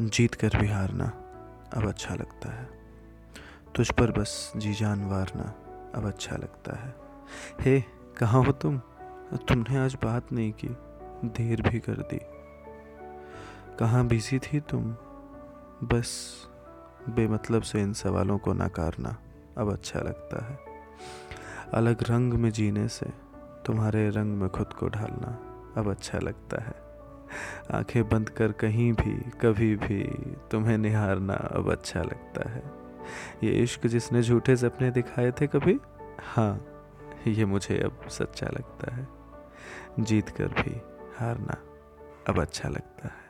जीत कर भी हारना अब अच्छा लगता है। तुझ पर बस जी जान वारना अब अच्छा लगता है। हे, कहाँ हो तुम? तुमने आज बात नहीं की, देर भी कर दी। कहाँ बिज़ी थी तुम? बस बेमतलब से इन सवालों को नकारना अब अच्छा लगता है। अलग रंग में जीने से तुम्हारे रंग में खुद को ढालना अब अच्छा लगता है। आँखें बंद कर कहीं भी, कभी भी तुम्हें निहारना अब अच्छा लगता है। ये इश्क जिसने झूठे सपने दिखाए थे कभी? हाँ ये मुझे अब सच्चा लगता है। जीत कर भी हारना अब अच्छा लगता है।